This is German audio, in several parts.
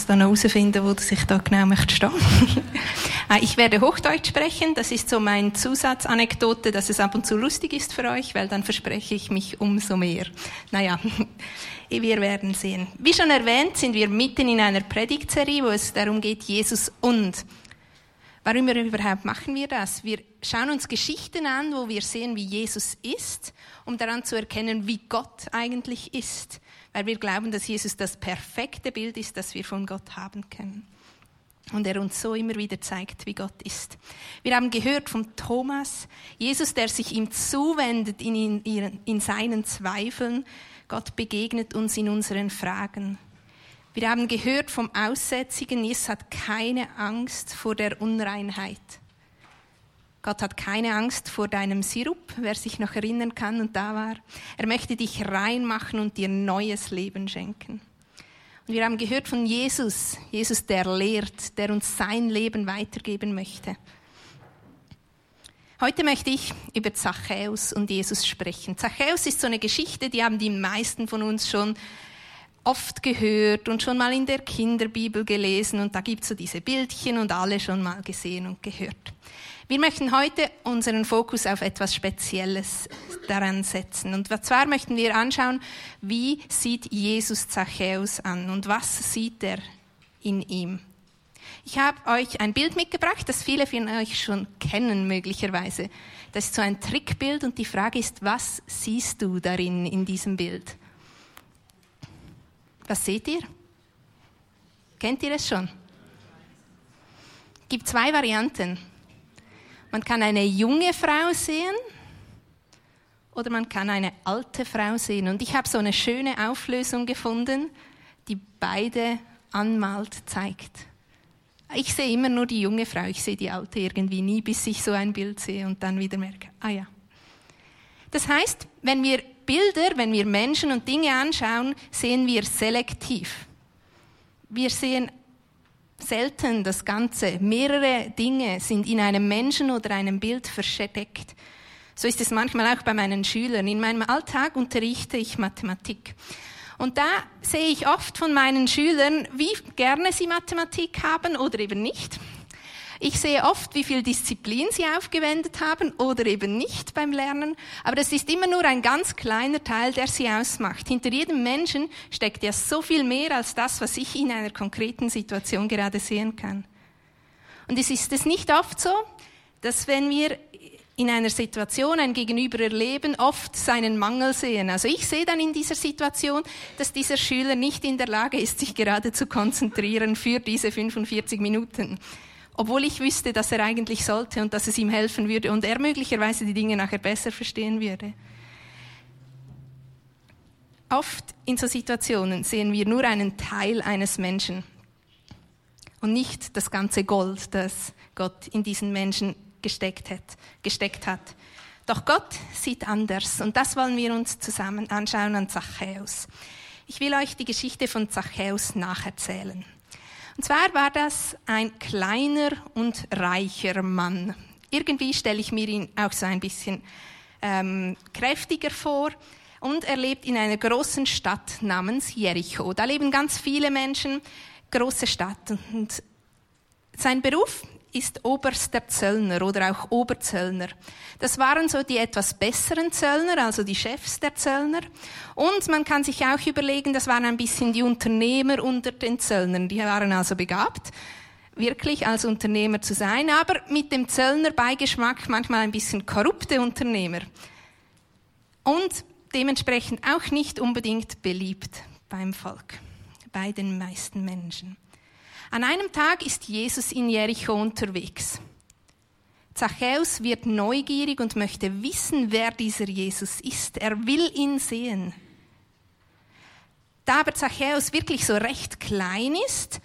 Ich muss dann herausfinden, wo ich da genau möchte stehen. Ah, ich werde Hochdeutsch sprechen. Das ist so mein Zusatzanekdote, dass es ab und zu lustig ist für euch, weil dann verspreche ich mich umso mehr. Naja, wir werden sehen. Wie schon erwähnt, sind wir mitten in einer Predigtserie, wo es darum geht, Jesus und. Warum überhaupt machen wir das? Wir schauen uns Geschichten an, wo wir sehen, wie Jesus ist, um daran zu erkennen, wie Gott eigentlich ist. Weil wir glauben, dass Jesus das perfekte Bild ist, das wir von Gott haben können. Und er uns so immer wieder zeigt, wie Gott ist. Wir haben gehört von Thomas, Jesus, der sich ihm zuwendet in, in, in seinen Zweifeln. Gott begegnet uns in unseren Fragen. Wir haben gehört vom Aussätzigen, Jesus hat keine Angst vor der Unreinheit. Gott hat keine Angst vor deinem Sirup, wer sich noch erinnern kann und da war. Er möchte dich reinmachen und dir neues Leben schenken. Und wir haben gehört von Jesus, Jesus, der lehrt, der uns sein Leben weitergeben möchte. Heute möchte ich über Zachäus und Jesus sprechen. Zachäus ist so eine Geschichte, die haben die meisten von uns schon oft gehört und schon mal in der Kinderbibel gelesen und da gibt es so diese Bildchen und alle schon mal gesehen und gehört. Wir möchten heute unseren Fokus auf etwas Spezielles daran setzen. Und zwar möchten wir anschauen, wie sieht Jesus Zachäus an und was sieht er in ihm. Ich habe euch ein Bild mitgebracht, das viele von euch schon kennen möglicherweise. Das ist so ein Trickbild und die Frage ist, was siehst du darin in diesem Bild? Was seht ihr? Kennt ihr es schon? Es gibt zwei Varianten. Man kann eine junge Frau sehen oder man kann eine alte Frau sehen. Und ich habe so eine schöne Auflösung gefunden, die beide anmalt zeigt. Ich sehe immer nur die junge Frau, ich sehe die alte irgendwie nie, bis ich so ein Bild sehe und dann wieder merke, ah ja. Das heißt, wenn wir Bilder, wenn wir Menschen und Dinge anschauen, sehen wir selektiv. Wir sehen selten das Ganze. Mehrere Dinge sind in einem Menschen oder einem Bild versteckt. So ist es manchmal auch bei meinen Schülern. In meinem Alltag unterrichte ich Mathematik. Und da sehe ich oft von meinen Schülern, wie gerne sie Mathematik haben oder eben nicht. Ich sehe oft, wie viel Disziplin sie aufgewendet haben oder eben nicht beim Lernen, aber das ist immer nur ein ganz kleiner Teil, der sie ausmacht. Hinter jedem Menschen steckt ja so viel mehr als das, was ich in einer konkreten Situation gerade sehen kann. Und es ist es nicht oft so, dass wenn wir in einer Situation ein Gegenüber erleben, oft seinen Mangel sehen. Also ich sehe dann in dieser Situation, dass dieser Schüler nicht in der Lage ist, sich gerade zu konzentrieren für diese 45 Minuten obwohl ich wüsste, dass er eigentlich sollte und dass es ihm helfen würde und er möglicherweise die Dinge nachher besser verstehen würde. Oft in so Situationen sehen wir nur einen Teil eines Menschen und nicht das ganze Gold, das Gott in diesen Menschen gesteckt hat. Gesteckt hat. Doch Gott sieht anders und das wollen wir uns zusammen anschauen an Zachäus. Ich will euch die Geschichte von Zachäus nacherzählen. Und zwar war das ein kleiner und reicher Mann. Irgendwie stelle ich mir ihn auch so ein bisschen ähm, kräftiger vor. Und er lebt in einer großen Stadt namens Jericho. Da leben ganz viele Menschen, große Stadt. Und sein Beruf ist oberster Zöllner oder auch Oberzöllner. Das waren so die etwas besseren Zöllner, also die Chefs der Zöllner. Und man kann sich auch überlegen, das waren ein bisschen die Unternehmer unter den Zöllnern. Die waren also begabt, wirklich als Unternehmer zu sein, aber mit dem Zöllner-Beigeschmack manchmal ein bisschen korrupte Unternehmer. Und dementsprechend auch nicht unbedingt beliebt beim Volk, bei den meisten Menschen. An einem Tag ist Jesus in Jericho unterwegs. Zachäus wird neugierig und möchte wissen, wer dieser Jesus ist. Er will ihn sehen. Da aber Zachäus wirklich so recht klein ist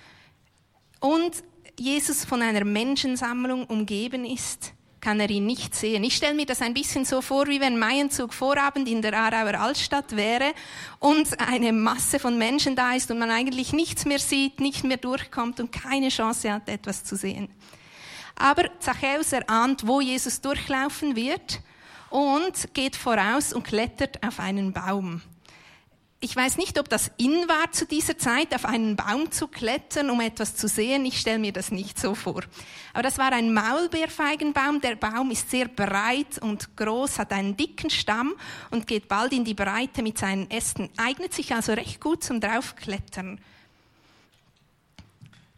und Jesus von einer Menschensammlung umgeben ist, kann er ihn nicht sehen. Ich stelle mir das ein bisschen so vor, wie wenn Maienzug Vorabend in der Aarauer Altstadt wäre und eine Masse von Menschen da ist und man eigentlich nichts mehr sieht, nicht mehr durchkommt und keine Chance hat, etwas zu sehen. Aber Zachäus erahnt, wo Jesus durchlaufen wird und geht voraus und klettert auf einen Baum. Ich weiß nicht, ob das in war zu dieser Zeit, auf einen Baum zu klettern, um etwas zu sehen. Ich stelle mir das nicht so vor. Aber das war ein Maulbeerfeigenbaum. Der Baum ist sehr breit und groß, hat einen dicken Stamm und geht bald in die Breite mit seinen Ästen. Eignet sich also recht gut zum Draufklettern.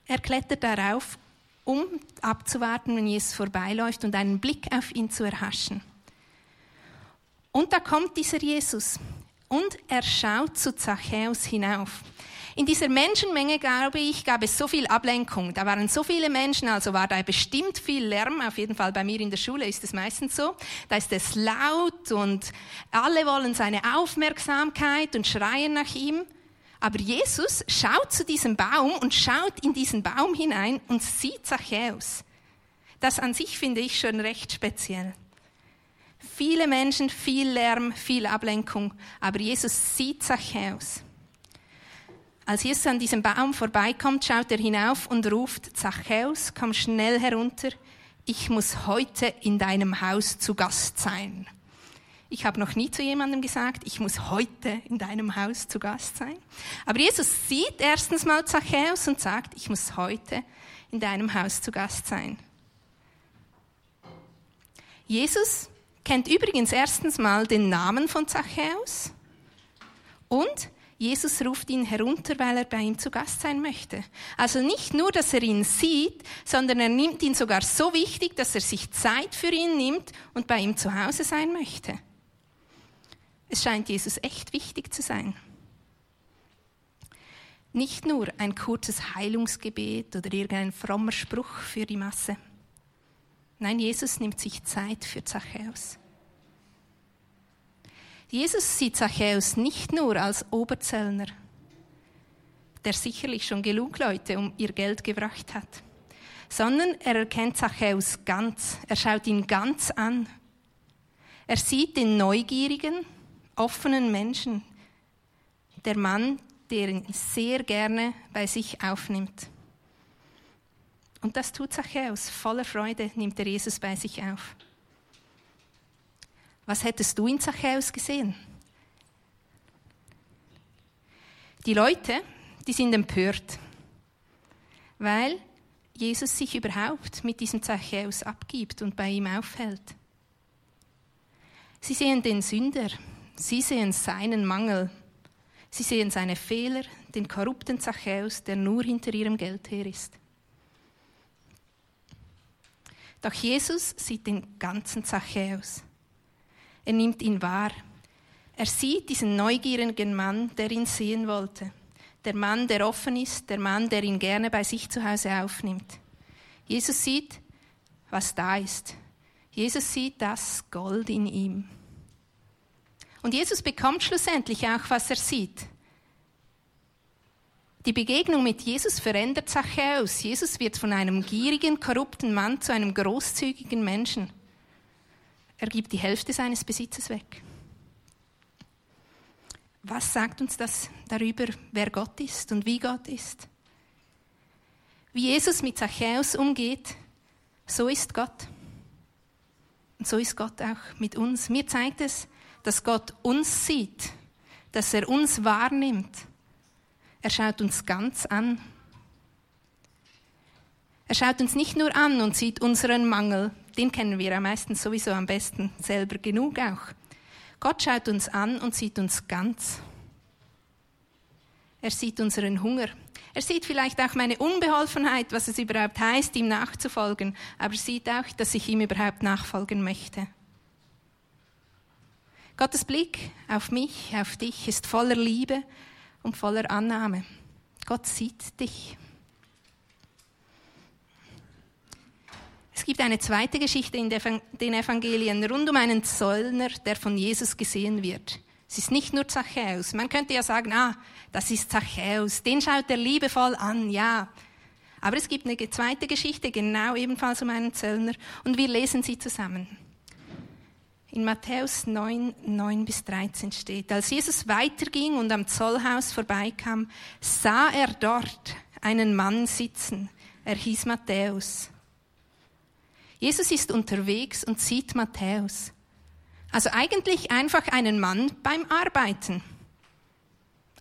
Er klettert darauf, um abzuwarten, wenn Jesus vorbeiläuft und einen Blick auf ihn zu erhaschen. Und da kommt dieser Jesus und er schaut zu Zachäus hinauf. In dieser Menschenmenge, glaube ich, gab es so viel Ablenkung. Da waren so viele Menschen, also war da bestimmt viel Lärm. Auf jeden Fall bei mir in der Schule ist es meistens so. Da ist es laut und alle wollen seine Aufmerksamkeit und schreien nach ihm. Aber Jesus schaut zu diesem Baum und schaut in diesen Baum hinein und sieht Zachäus. Das an sich finde ich schon recht speziell. Viele Menschen, viel Lärm, viel Ablenkung, aber Jesus sieht Zachäus. Als Jesus an diesem Baum vorbeikommt, schaut er hinauf und ruft, Zachäus, komm schnell herunter, ich muss heute in deinem Haus zu Gast sein. Ich habe noch nie zu jemandem gesagt, ich muss heute in deinem Haus zu Gast sein. Aber Jesus sieht erstens mal Zachäus und sagt, ich muss heute in deinem Haus zu Gast sein. Jesus kennt übrigens erstens mal den Namen von Zachäus und Jesus ruft ihn herunter, weil er bei ihm zu Gast sein möchte. Also nicht nur, dass er ihn sieht, sondern er nimmt ihn sogar so wichtig, dass er sich Zeit für ihn nimmt und bei ihm zu Hause sein möchte. Es scheint Jesus echt wichtig zu sein. Nicht nur ein kurzes Heilungsgebet oder irgendein frommer Spruch für die Masse. Nein, Jesus nimmt sich Zeit für Zachäus. Jesus sieht Zachäus nicht nur als Oberzellner, der sicherlich schon genug Leute um ihr Geld gebracht hat, sondern er erkennt Zachäus ganz, er schaut ihn ganz an. Er sieht den neugierigen, offenen Menschen, der Mann, der ihn sehr gerne bei sich aufnimmt. Und das tut Zachäus. Voller Freude nimmt er Jesus bei sich auf. Was hättest du in Zachäus gesehen? Die Leute, die sind empört, weil Jesus sich überhaupt mit diesem Zachäus abgibt und bei ihm aufhält. Sie sehen den Sünder, sie sehen seinen Mangel, sie sehen seine Fehler, den korrupten Zachäus, der nur hinter ihrem Geld her ist. Doch Jesus sieht den ganzen Zachäus. Er nimmt ihn wahr. Er sieht diesen neugierigen Mann, der ihn sehen wollte. Der Mann, der offen ist, der Mann, der ihn gerne bei sich zu Hause aufnimmt. Jesus sieht, was da ist. Jesus sieht das Gold in ihm. Und Jesus bekommt schlussendlich auch, was er sieht. Die Begegnung mit Jesus verändert Zachäus. Jesus wird von einem gierigen, korrupten Mann zu einem großzügigen Menschen. Er gibt die Hälfte seines Besitzes weg. Was sagt uns das darüber, wer Gott ist und wie Gott ist? Wie Jesus mit Zachäus umgeht, so ist Gott. Und so ist Gott auch mit uns. Mir zeigt es, dass Gott uns sieht, dass er uns wahrnimmt er schaut uns ganz an. Er schaut uns nicht nur an und sieht unseren Mangel, den kennen wir ja meistens sowieso am besten selber genug auch. Gott schaut uns an und sieht uns ganz. Er sieht unseren Hunger. Er sieht vielleicht auch meine Unbeholfenheit, was es überhaupt heißt, ihm nachzufolgen, aber sieht auch, dass ich ihm überhaupt nachfolgen möchte. Gottes Blick auf mich, auf dich ist voller Liebe und voller Annahme. Gott sieht dich. Es gibt eine zweite Geschichte in den Evangelien rund um einen Zöllner, der von Jesus gesehen wird. Es ist nicht nur Zachäus. Man könnte ja sagen, ah, das ist Zachäus, den schaut er liebevoll an, ja. Aber es gibt eine zweite Geschichte, genau ebenfalls um einen Zöllner, und wir lesen sie zusammen. In Matthäus 9, 9 bis 13 steht, als Jesus weiterging und am Zollhaus vorbeikam, sah er dort einen Mann sitzen. Er hieß Matthäus. Jesus ist unterwegs und sieht Matthäus. Also eigentlich einfach einen Mann beim Arbeiten.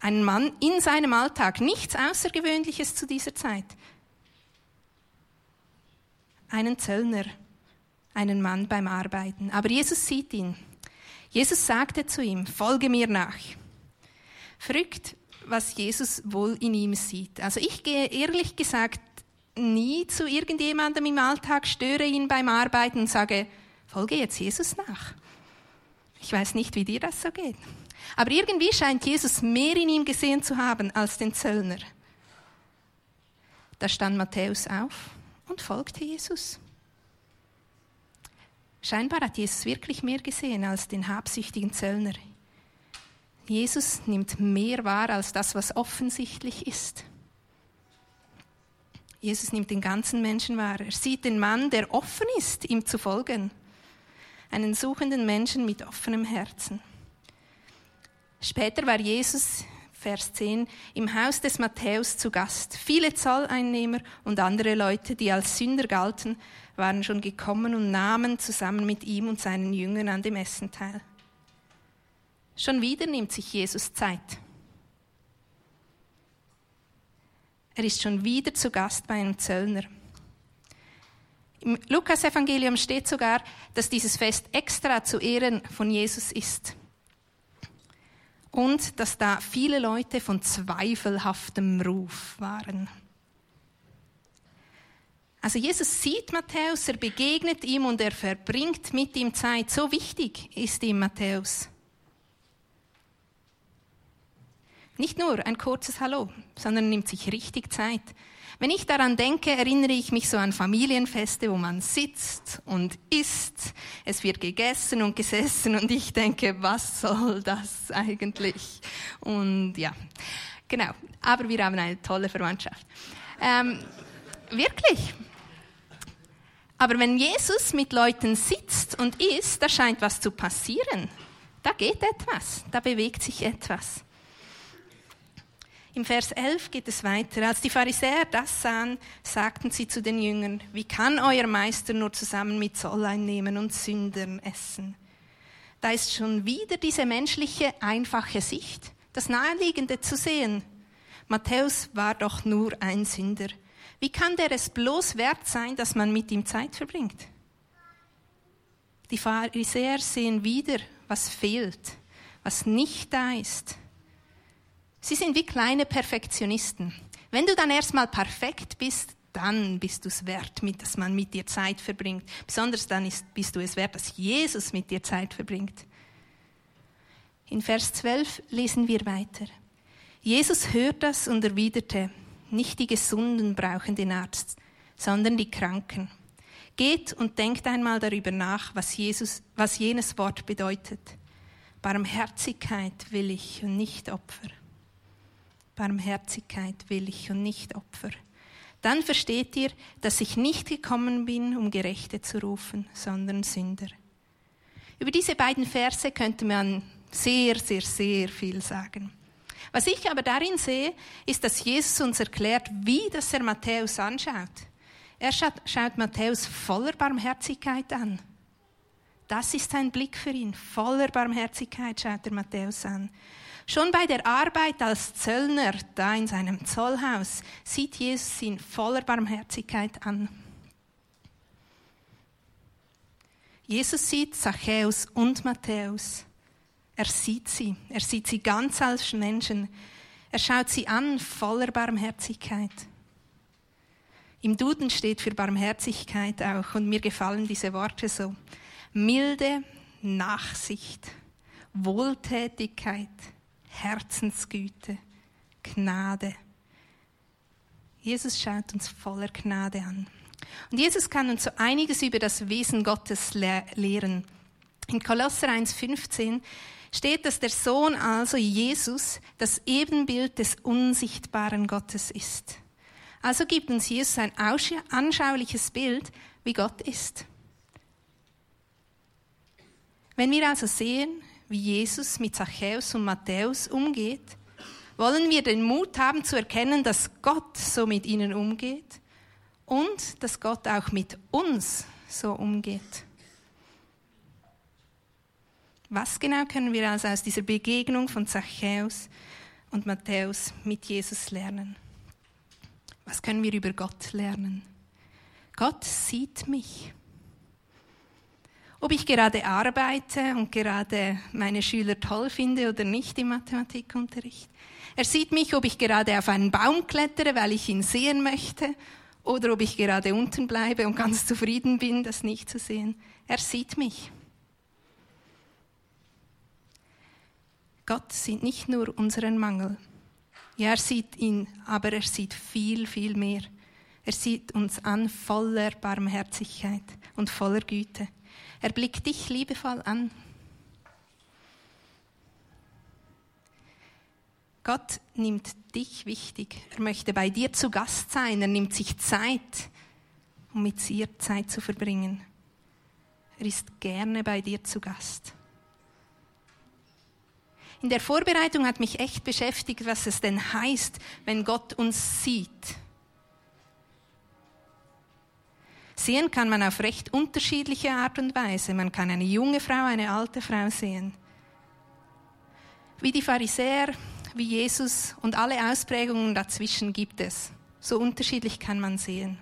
Ein Mann in seinem Alltag, nichts Außergewöhnliches zu dieser Zeit. Einen Zöllner, einen Mann beim Arbeiten. Aber Jesus sieht ihn. Jesus sagte zu ihm, folge mir nach. Verrückt, was Jesus wohl in ihm sieht. Also ich gehe ehrlich gesagt nie zu irgendjemandem im Alltag, störe ihn beim Arbeiten und sage, folge jetzt Jesus nach. Ich weiß nicht, wie dir das so geht. Aber irgendwie scheint Jesus mehr in ihm gesehen zu haben als den Zöllner. Da stand Matthäus auf und folgte Jesus. Scheinbar hat Jesus wirklich mehr gesehen als den habsüchtigen Zöllner. Jesus nimmt mehr wahr als das, was offensichtlich ist. Jesus nimmt den ganzen Menschen wahr. Er sieht den Mann, der offen ist, ihm zu folgen. Einen suchenden Menschen mit offenem Herzen. Später war Jesus, Vers 10, im Haus des Matthäus zu Gast. Viele Zolleinnehmer und andere Leute, die als Sünder galten, waren schon gekommen und nahmen zusammen mit ihm und seinen Jüngern an dem Essen teil. Schon wieder nimmt sich Jesus Zeit. Er ist schon wieder zu Gast bei einem Zöllner. Im Lukas-Evangelium steht sogar, dass dieses Fest extra zu Ehren von Jesus ist und dass da viele Leute von zweifelhaftem Ruf waren. Also Jesus sieht Matthäus, er begegnet ihm und er verbringt mit ihm Zeit. So wichtig ist ihm Matthäus. Nicht nur ein kurzes Hallo, sondern nimmt sich richtig Zeit. Wenn ich daran denke, erinnere ich mich so an Familienfeste, wo man sitzt und isst, es wird gegessen und gesessen und ich denke, was soll das eigentlich? Und ja, genau. Aber wir haben eine tolle Verwandtschaft. Ähm, wirklich. Aber wenn Jesus mit Leuten sitzt und isst, da scheint was zu passieren. Da geht etwas, da bewegt sich etwas. Im Vers 11 geht es weiter. Als die Pharisäer das sahen, sagten sie zu den Jüngern, wie kann euer Meister nur zusammen mit Zolleinnehmern und Sündern essen? Da ist schon wieder diese menschliche, einfache Sicht, das Naheliegende zu sehen. Matthäus war doch nur ein Sünder. Wie kann der es bloß wert sein, dass man mit ihm Zeit verbringt? Die Pharisäer sehen wieder, was fehlt, was nicht da ist. Sie sind wie kleine Perfektionisten. Wenn du dann erstmal perfekt bist, dann bist du es wert, dass man mit dir Zeit verbringt. Besonders dann ist, bist du es wert, dass Jesus mit dir Zeit verbringt. In Vers 12 lesen wir weiter. Jesus hört das und erwiderte, nicht die Gesunden brauchen den Arzt, sondern die Kranken. Geht und denkt einmal darüber nach, was, Jesus, was jenes Wort bedeutet. Barmherzigkeit will ich und nicht Opfer. Barmherzigkeit will ich und nicht Opfer. Dann versteht ihr, dass ich nicht gekommen bin, um Gerechte zu rufen, sondern Sünder. Über diese beiden Verse könnte man sehr, sehr, sehr viel sagen. Was ich aber darin sehe, ist, dass Jesus uns erklärt, wie das er Matthäus anschaut. Er schaut, schaut Matthäus voller Barmherzigkeit an. Das ist sein Blick für ihn. Voller Barmherzigkeit schaut er Matthäus an. Schon bei der Arbeit als Zöllner da in seinem Zollhaus sieht Jesus ihn voller Barmherzigkeit an. Jesus sieht Zachäus und Matthäus. Er sieht sie. Er sieht sie ganz als Menschen. Er schaut sie an voller Barmherzigkeit. Im Duden steht für Barmherzigkeit auch und mir gefallen diese Worte so. Milde, Nachsicht, Wohltätigkeit, Herzensgüte, Gnade. Jesus schaut uns voller Gnade an. Und Jesus kann uns so einiges über das Wesen Gottes lehren. In Kolosser 1,15 steht, dass der Sohn, also Jesus, das Ebenbild des unsichtbaren Gottes ist. Also gibt uns Jesus ein anschauliches Bild, wie Gott ist. Wenn wir also sehen, wie Jesus mit Zachäus und Matthäus umgeht? Wollen wir den Mut haben zu erkennen, dass Gott so mit ihnen umgeht und dass Gott auch mit uns so umgeht? Was genau können wir also aus dieser Begegnung von Zachäus und Matthäus mit Jesus lernen. Was können wir über Gott lernen? Gott sieht mich. Ob ich gerade arbeite und gerade meine Schüler toll finde oder nicht im Mathematikunterricht. Er sieht mich, ob ich gerade auf einen Baum klettere, weil ich ihn sehen möchte, oder ob ich gerade unten bleibe und ganz zufrieden bin, das nicht zu sehen. Er sieht mich. Gott sieht nicht nur unseren Mangel. Ja, er sieht ihn, aber er sieht viel, viel mehr. Er sieht uns an voller Barmherzigkeit und voller Güte. Er blickt dich liebevoll an. Gott nimmt dich wichtig. Er möchte bei dir zu Gast sein. Er nimmt sich Zeit, um mit dir Zeit zu verbringen. Er ist gerne bei dir zu Gast. In der Vorbereitung hat mich echt beschäftigt, was es denn heißt, wenn Gott uns sieht. Sehen kann man auf recht unterschiedliche Art und Weise. Man kann eine junge Frau, eine alte Frau sehen. Wie die Pharisäer, wie Jesus und alle Ausprägungen dazwischen gibt es. So unterschiedlich kann man sehen.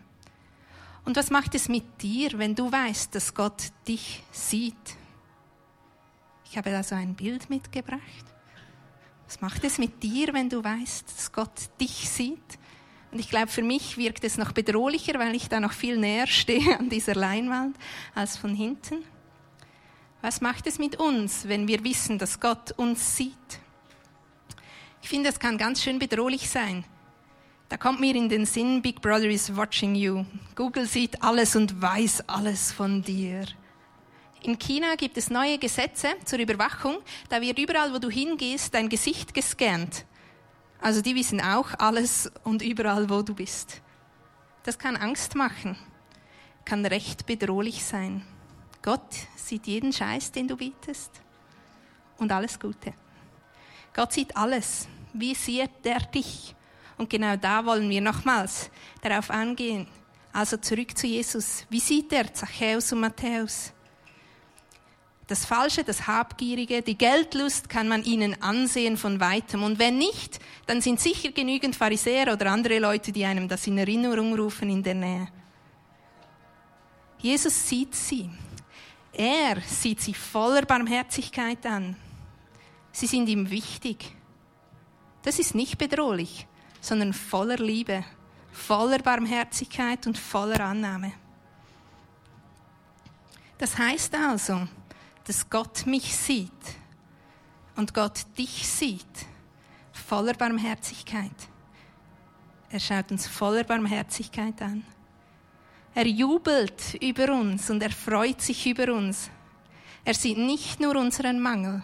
Und was macht es mit dir, wenn du weißt, dass Gott dich sieht? Ich habe da so ein Bild mitgebracht. Was macht es mit dir, wenn du weißt, dass Gott dich sieht? Und ich glaube, für mich wirkt es noch bedrohlicher, weil ich da noch viel näher stehe an dieser Leinwand als von hinten. Was macht es mit uns, wenn wir wissen, dass Gott uns sieht? Ich finde, es kann ganz schön bedrohlich sein. Da kommt mir in den Sinn, Big Brother is watching you. Google sieht alles und weiß alles von dir. In China gibt es neue Gesetze zur Überwachung. Da wird überall, wo du hingehst, dein Gesicht gescannt. Also die wissen auch alles und überall, wo du bist. Das kann Angst machen, kann recht bedrohlich sein. Gott sieht jeden Scheiß, den du bietest und alles Gute. Gott sieht alles. Wie sieht er dich? Und genau da wollen wir nochmals darauf angehen. Also zurück zu Jesus. Wie sieht er Zachäus und Matthäus? Das Falsche, das Habgierige, die Geldlust kann man ihnen ansehen von weitem. Und wenn nicht, dann sind sicher genügend Pharisäer oder andere Leute, die einem das in Erinnerung rufen in der Nähe. Jesus sieht sie. Er sieht sie voller Barmherzigkeit an. Sie sind ihm wichtig. Das ist nicht bedrohlich, sondern voller Liebe, voller Barmherzigkeit und voller Annahme. Das heißt also, dass Gott mich sieht und Gott dich sieht, voller Barmherzigkeit. Er schaut uns voller Barmherzigkeit an. Er jubelt über uns und er freut sich über uns. Er sieht nicht nur unseren Mangel,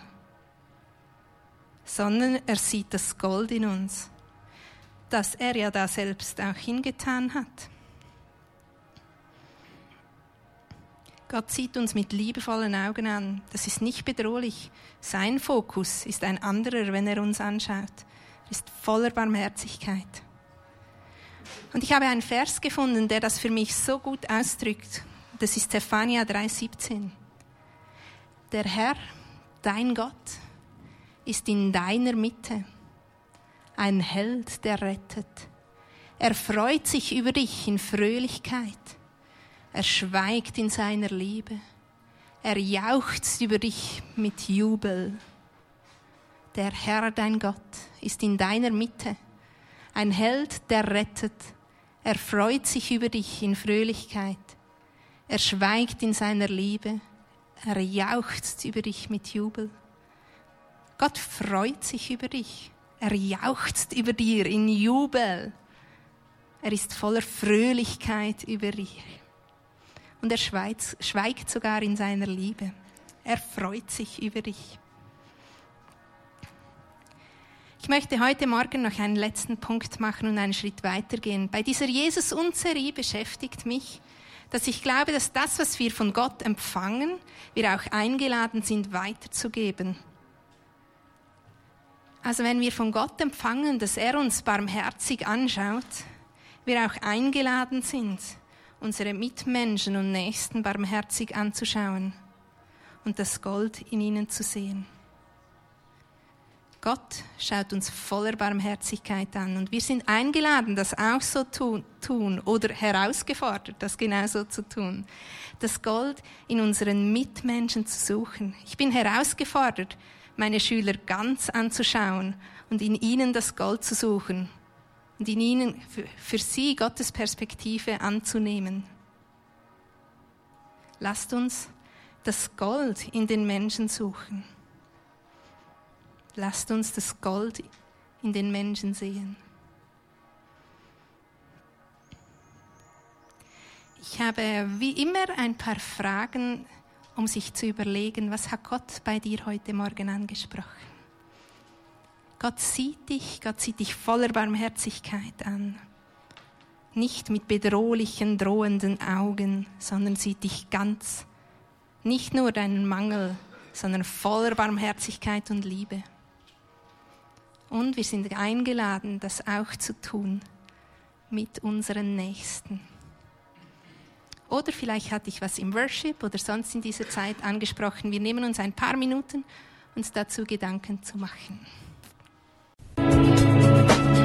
sondern er sieht das Gold in uns, das er ja da selbst auch hingetan hat. Gott sieht uns mit liebevollen Augen an. Das ist nicht bedrohlich. Sein Fokus ist ein anderer, wenn er uns anschaut. Er ist voller Barmherzigkeit. Und ich habe einen Vers gefunden, der das für mich so gut ausdrückt. Das ist Zephania 3,17. Der Herr, dein Gott, ist in deiner Mitte, ein Held, der rettet. Er freut sich über dich in Fröhlichkeit. Er schweigt in seiner Liebe. Er jauchzt über dich mit Jubel. Der Herr, dein Gott, ist in deiner Mitte. Ein Held, der rettet. Er freut sich über dich in Fröhlichkeit. Er schweigt in seiner Liebe. Er jauchzt über dich mit Jubel. Gott freut sich über dich. Er jauchzt über dir in Jubel. Er ist voller Fröhlichkeit über dich und er schweigt sogar in seiner Liebe. Er freut sich über dich. Ich möchte heute Morgen noch einen letzten Punkt machen und einen Schritt weitergehen. Bei dieser Jesus-Unserie beschäftigt mich, dass ich glaube, dass das, was wir von Gott empfangen, wir auch eingeladen sind, weiterzugeben. Also wenn wir von Gott empfangen, dass er uns barmherzig anschaut, wir auch eingeladen sind, unsere Mitmenschen und Nächsten barmherzig anzuschauen und das Gold in ihnen zu sehen. Gott schaut uns voller Barmherzigkeit an und wir sind eingeladen, das auch so zu tun oder herausgefordert, das genauso zu tun. Das Gold in unseren Mitmenschen zu suchen. Ich bin herausgefordert, meine Schüler ganz anzuschauen und in ihnen das Gold zu suchen und in ihnen für, für sie Gottes Perspektive anzunehmen. Lasst uns das Gold in den Menschen suchen. Lasst uns das Gold in den Menschen sehen. Ich habe wie immer ein paar Fragen, um sich zu überlegen, was hat Gott bei dir heute Morgen angesprochen? Gott sieht dich, Gott sieht dich voller Barmherzigkeit an. Nicht mit bedrohlichen, drohenden Augen, sondern sieht dich ganz. Nicht nur deinen Mangel, sondern voller Barmherzigkeit und Liebe. Und wir sind eingeladen, das auch zu tun mit unseren Nächsten. Oder vielleicht hatte ich was im Worship oder sonst in dieser Zeit angesprochen. Wir nehmen uns ein paar Minuten, uns dazu Gedanken zu machen. Thank you.